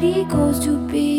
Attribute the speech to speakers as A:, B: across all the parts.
A: somebody goes to be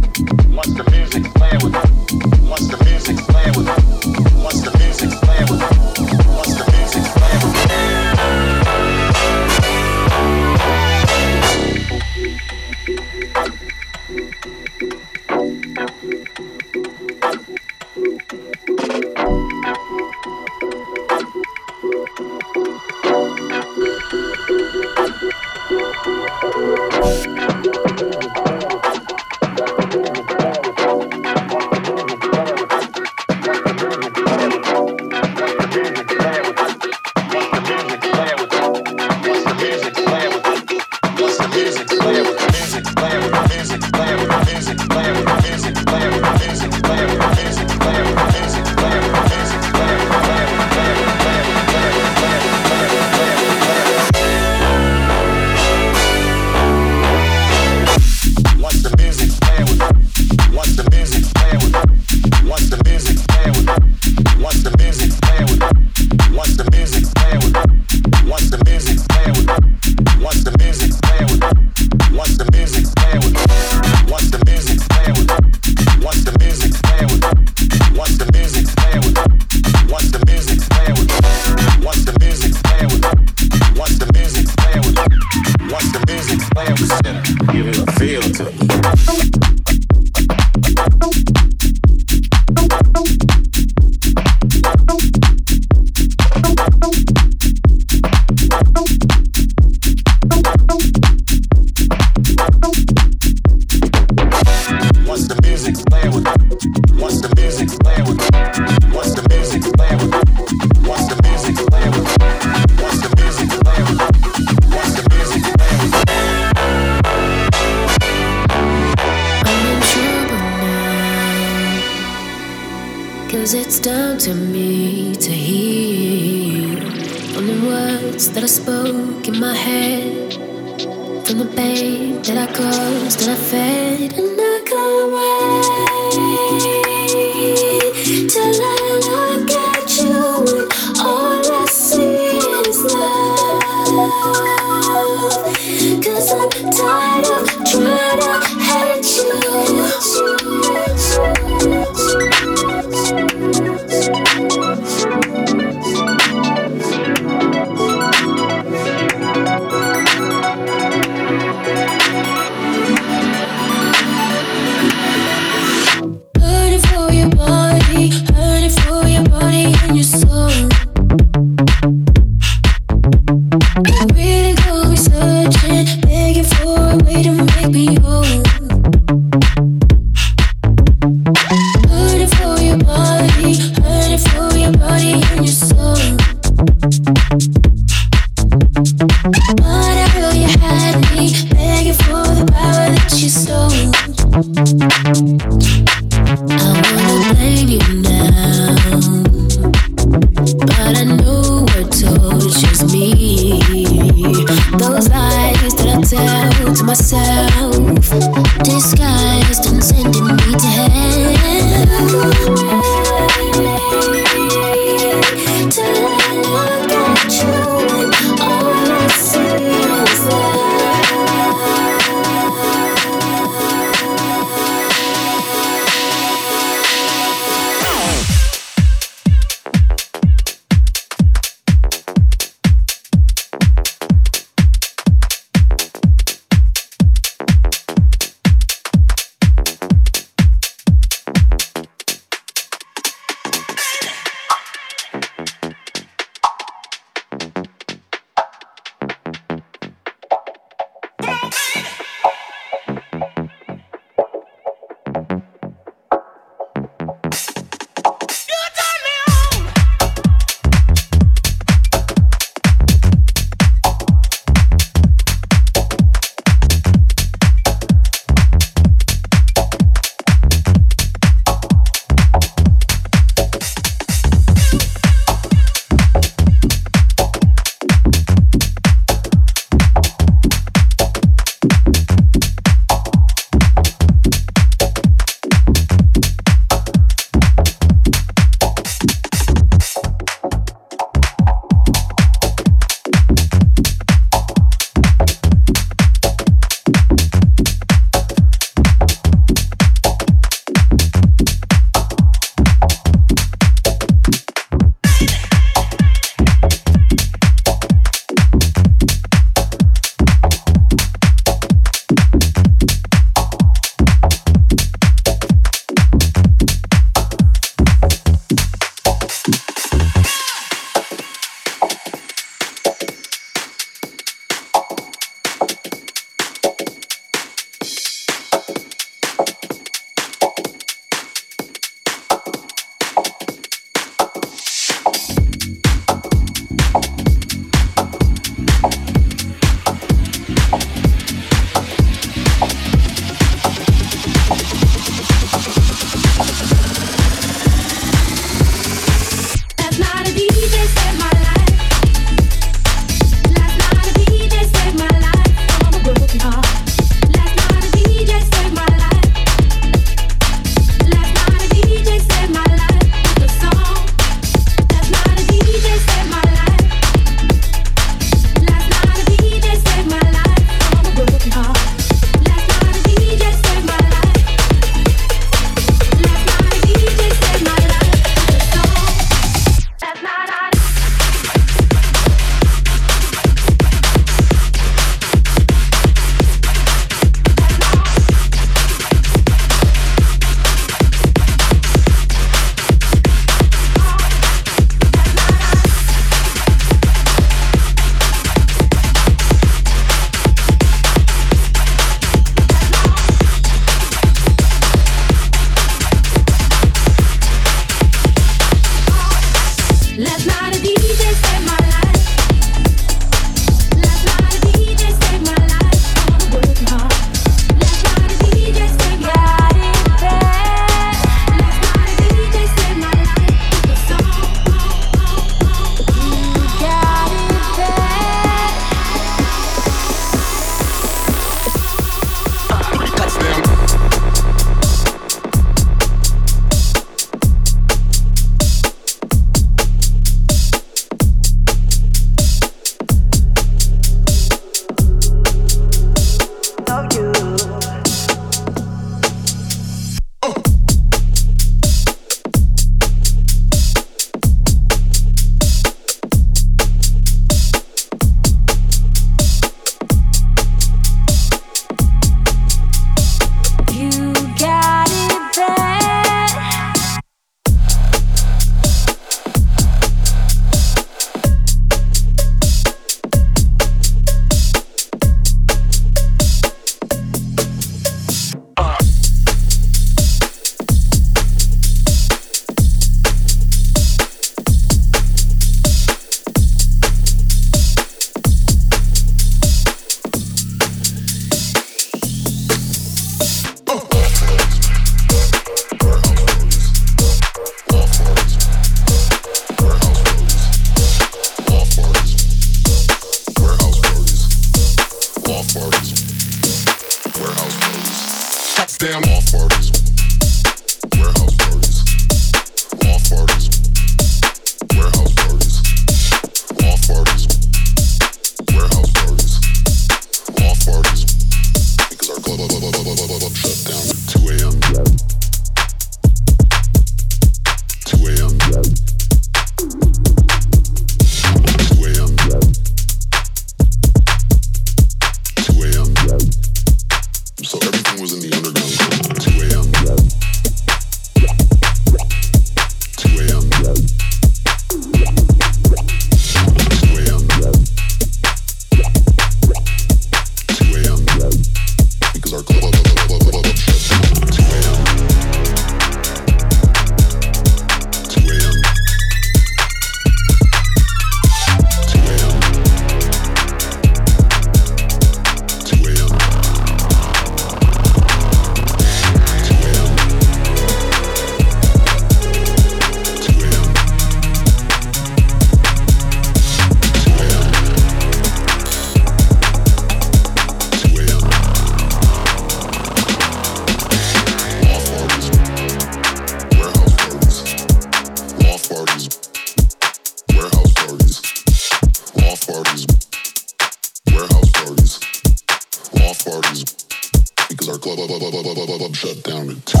B: shut down at 2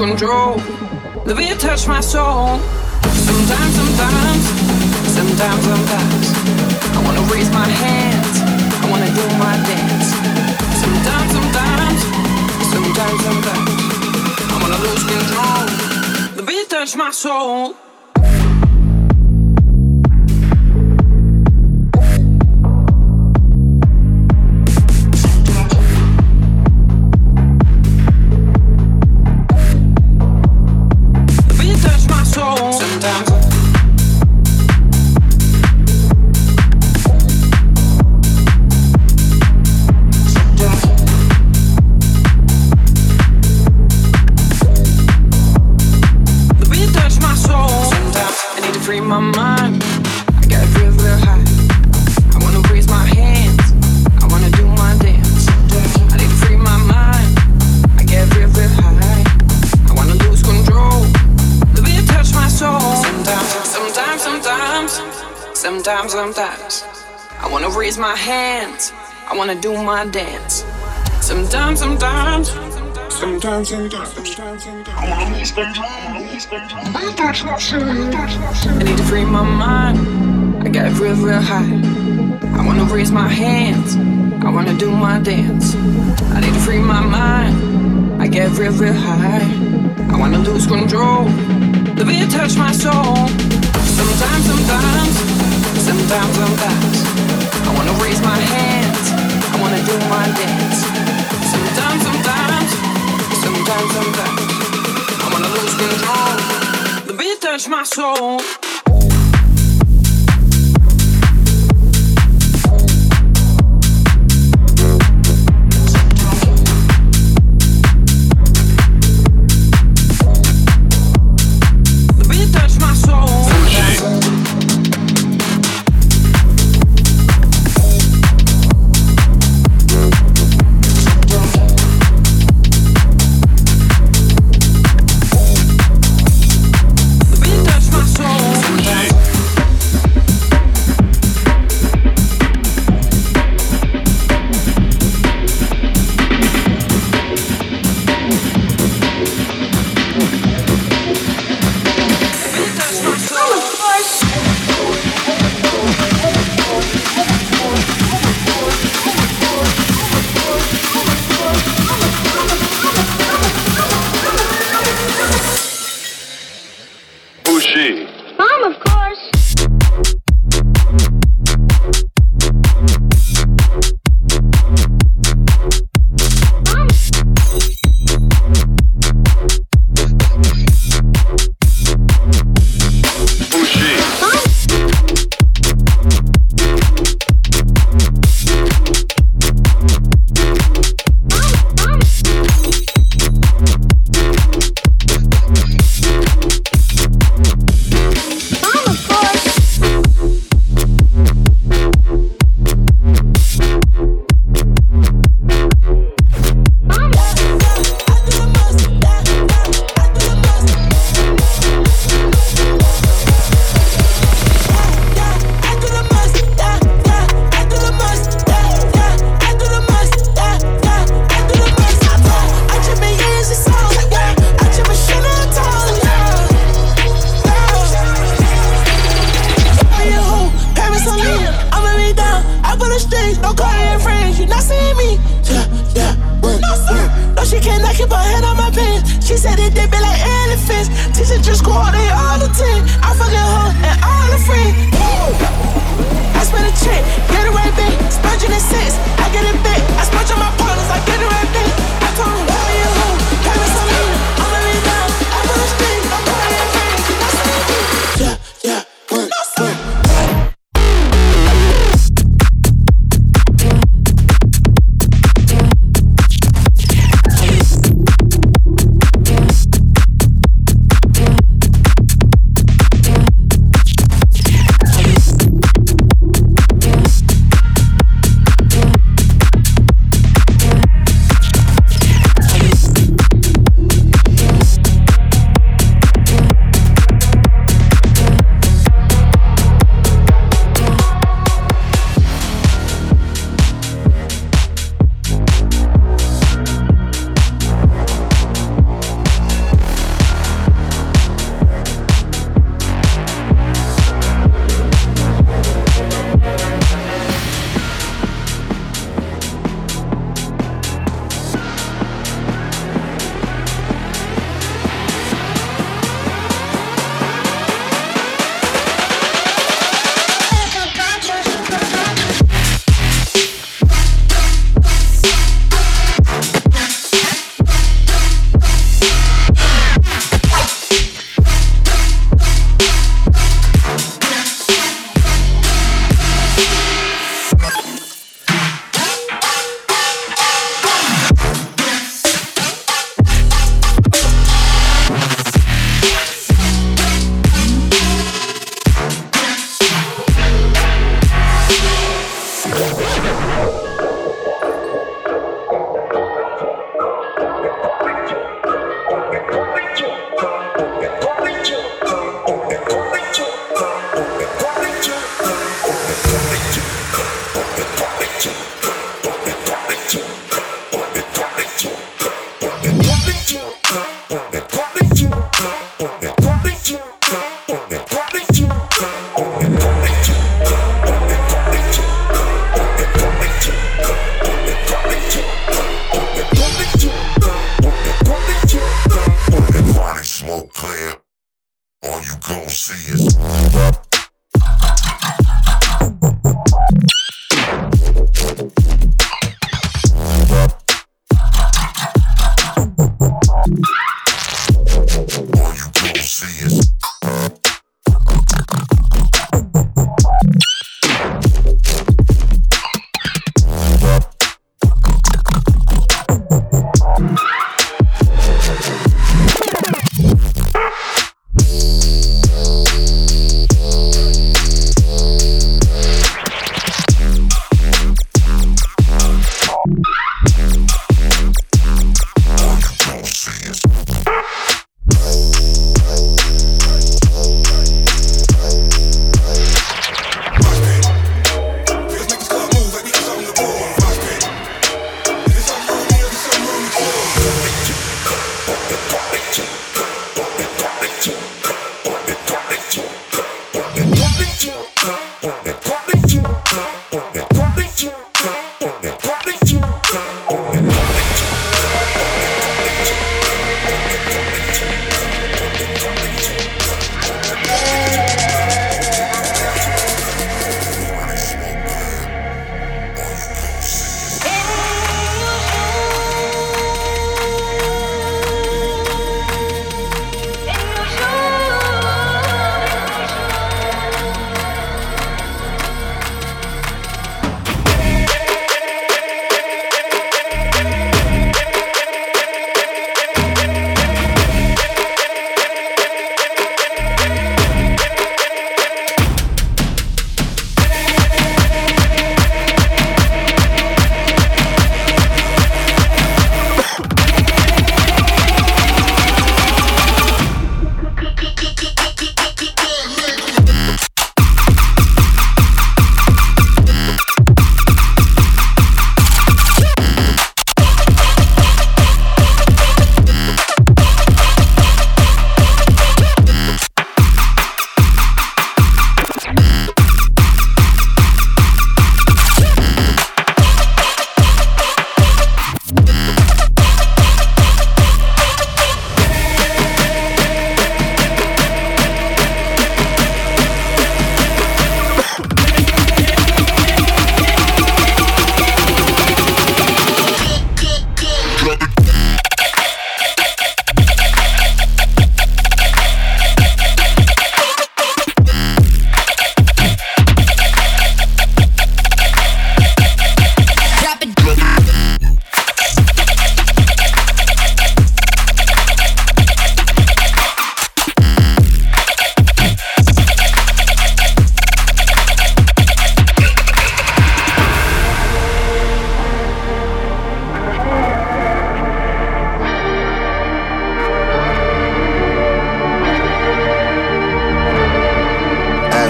C: control. The beat touch my soul. Sometimes, sometimes, sometimes, sometimes. I wanna raise my hands. I wanna do my dance. Sometimes, sometimes, sometimes, sometimes. I wanna lose control. The beat touch my soul. Sometimes, sometimes, sometimes. I wanna raise my hands. I wanna do my dance. Sometimes, sometimes. Sometimes, sometimes, I wanna lose control. I need to free my mind. I get real, real high. I wanna raise my hands. I wanna do my dance. I need to free my mind. I get real, real high. I wanna lose control. The beat touch my soul. Sometimes, sometimes, sometimes, sometimes. I wanna raise my hands. I wanna do my dance. Sometimes, sometimes, sometimes, sometimes. I wanna lose control. The beat touch my soul.
D: Keep her head on my pants. She said it they be like elephants. Teacher just go out, they all the ten. I fucking her and all her friends. I spend a check, get it right back. Spurging in six,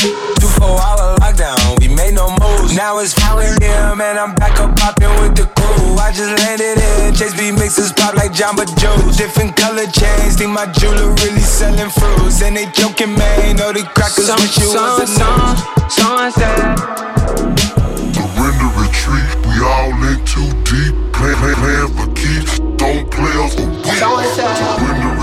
E: Two four hour lockdown, we made no moves. Now it's 4 a.m. and I'm back up popping with the crew. I just landed in, Chase B mixes pop like Jamba Juice. Different color chains, think my jeweler really selling fruits. And they joking, man, know the crackers some, wish you some, was a some,
F: sunset. Surrender retreat, we all in too deep. Plan, plan, plan for keeps, don't play us for weeks. Surrender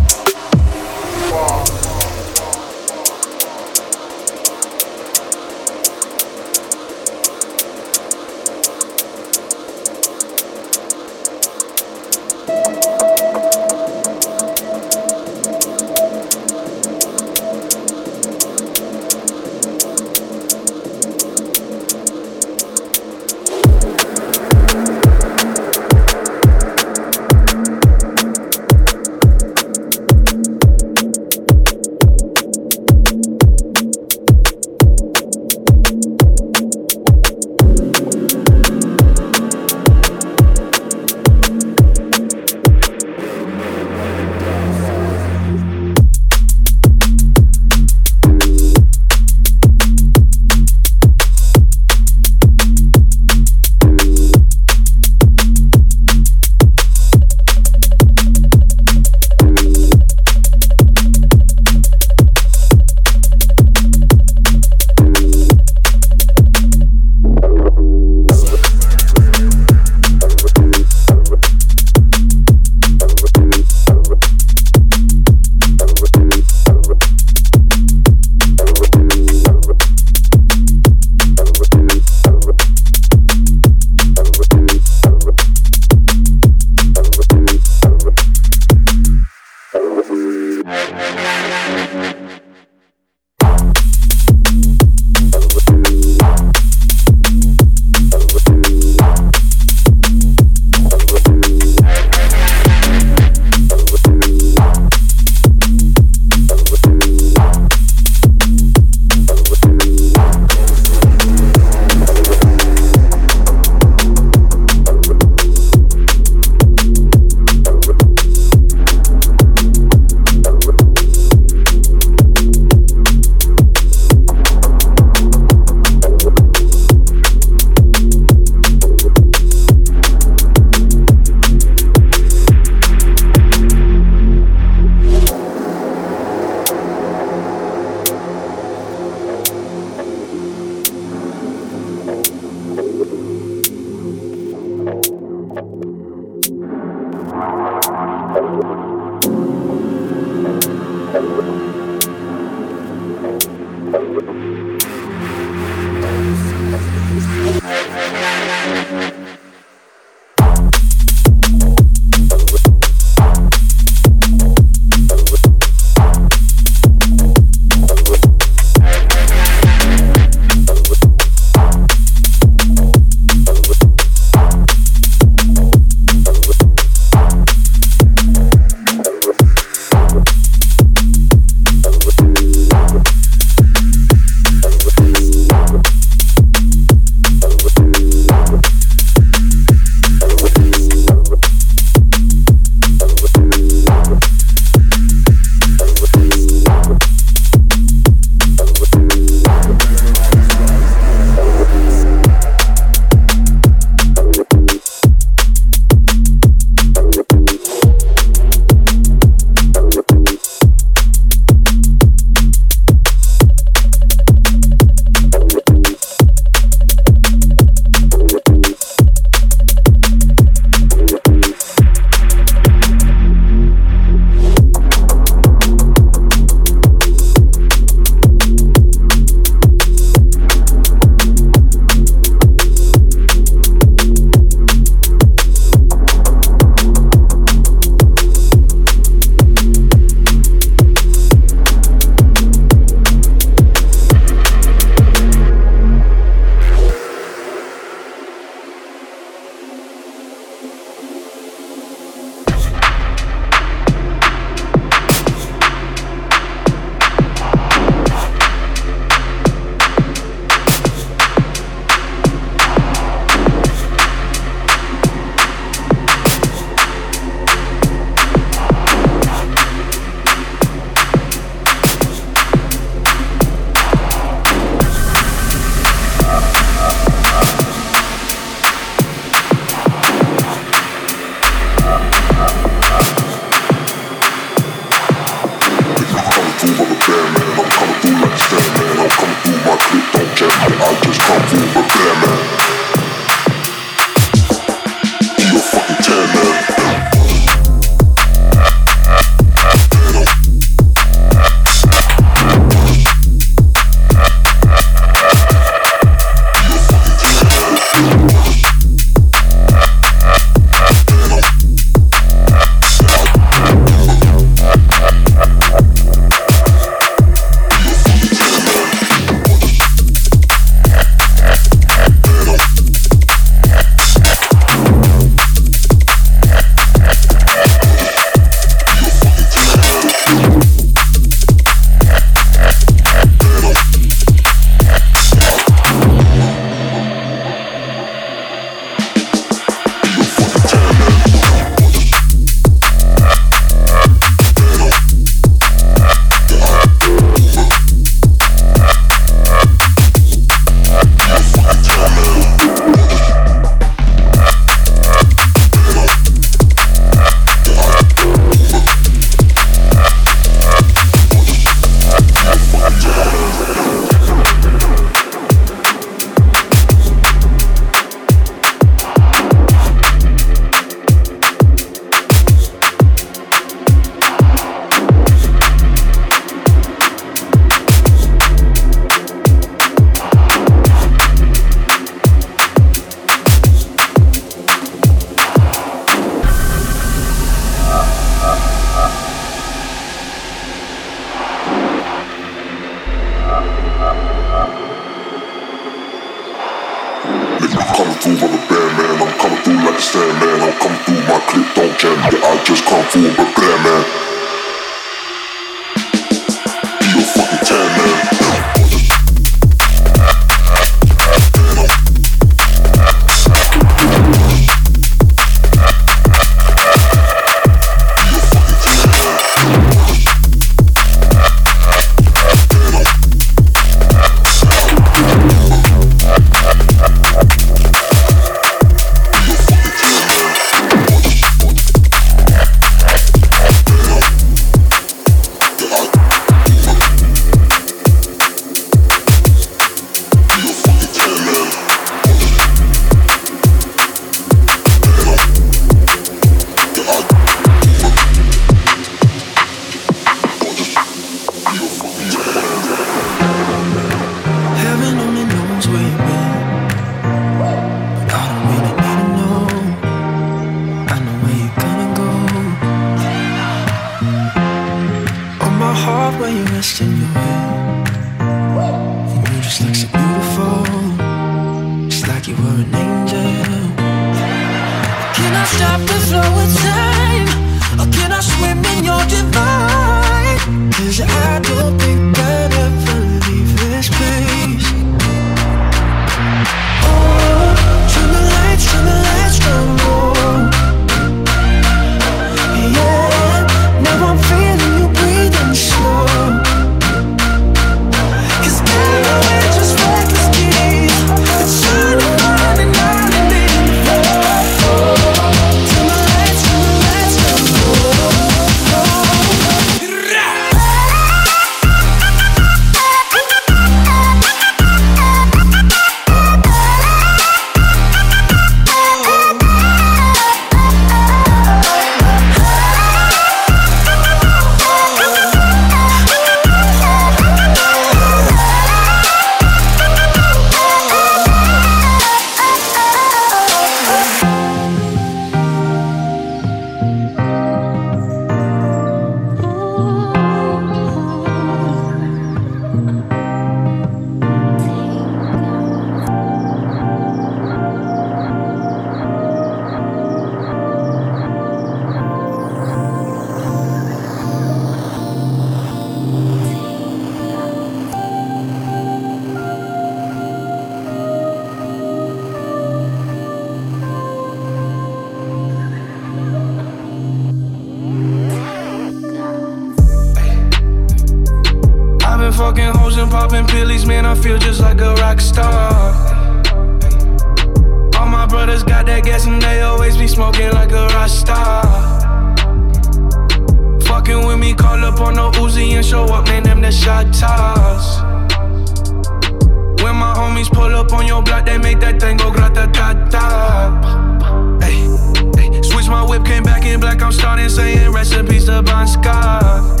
G: Bon Scott.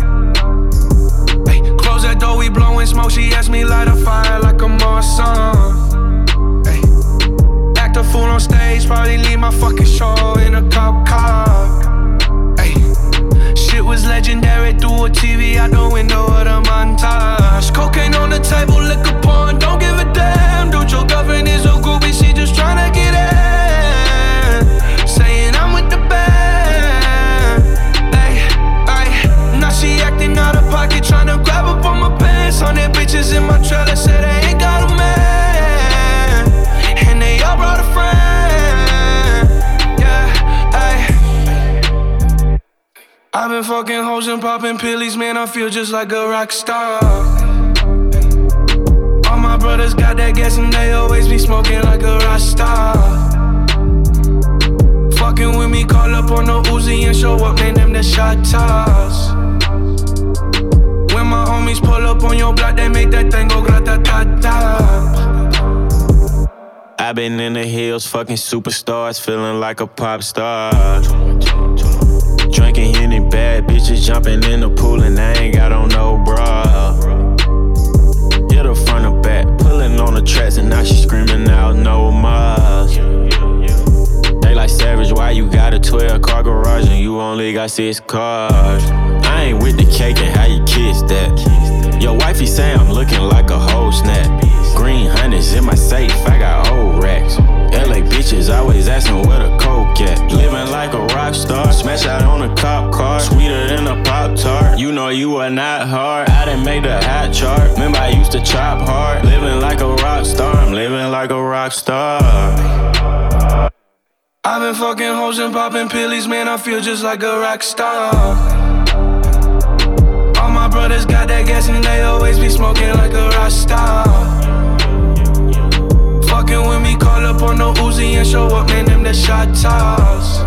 G: Ay, close that door, we blowing smoke. She asked me light a fire like a Marsan. Ay, act a fool on stage, probably leave my fucking show in a cop car. Ay, shit was legendary through a TV out the window of the montage. Cocaine on the table, liquor porn, don't give a damn. Dude, your girlfriend is a groupie, she just tryna get in. Pocket, tryna grab up on my pants. Their bitches in my trailer, say they ain't got a man. And they all brought a friend. Yeah, ay. I've been fucking hoes and popping pillies, man. I feel just like a rock star. All my brothers got that gas and they always be smoking like a rock star. Fucking with me, call up on the Uzi and show up, man. Them the shot toss. When my homies pull up on your block, they make that thing go grata ta ta.
H: I've been in the hills, fucking superstars, feeling like a pop star. Drinking any bad bitches, jumping in the pool, and I ain't got on no bra. Hit her front or back, pulling on the tracks, and now she screaming out no more. They like savage, why you got a 12 car garage and you only got six cars? With the cake and how you kiss that. Your wifey say I'm looking like a whole snap. Green hundreds in my safe, I got old racks. LA bitches always asking where the coke at. Living like a rock star, smash out on a cop car, sweeter than a pop tart. You know you are not hard. I done made the hot chart. Remember I used to chop hard. Living like a rock star, I'm living like a rock star.
G: I've been fucking hoes and popping pillies, man. I feel just like a rock star. Brothers got that gas and they always be smoking like a rock star. Fucking with me, call up on the Uzi and show up, man. Them the shot toss.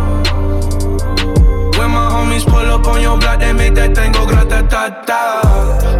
G: When my homies pull up on your block, they make that thing go grata ta ta.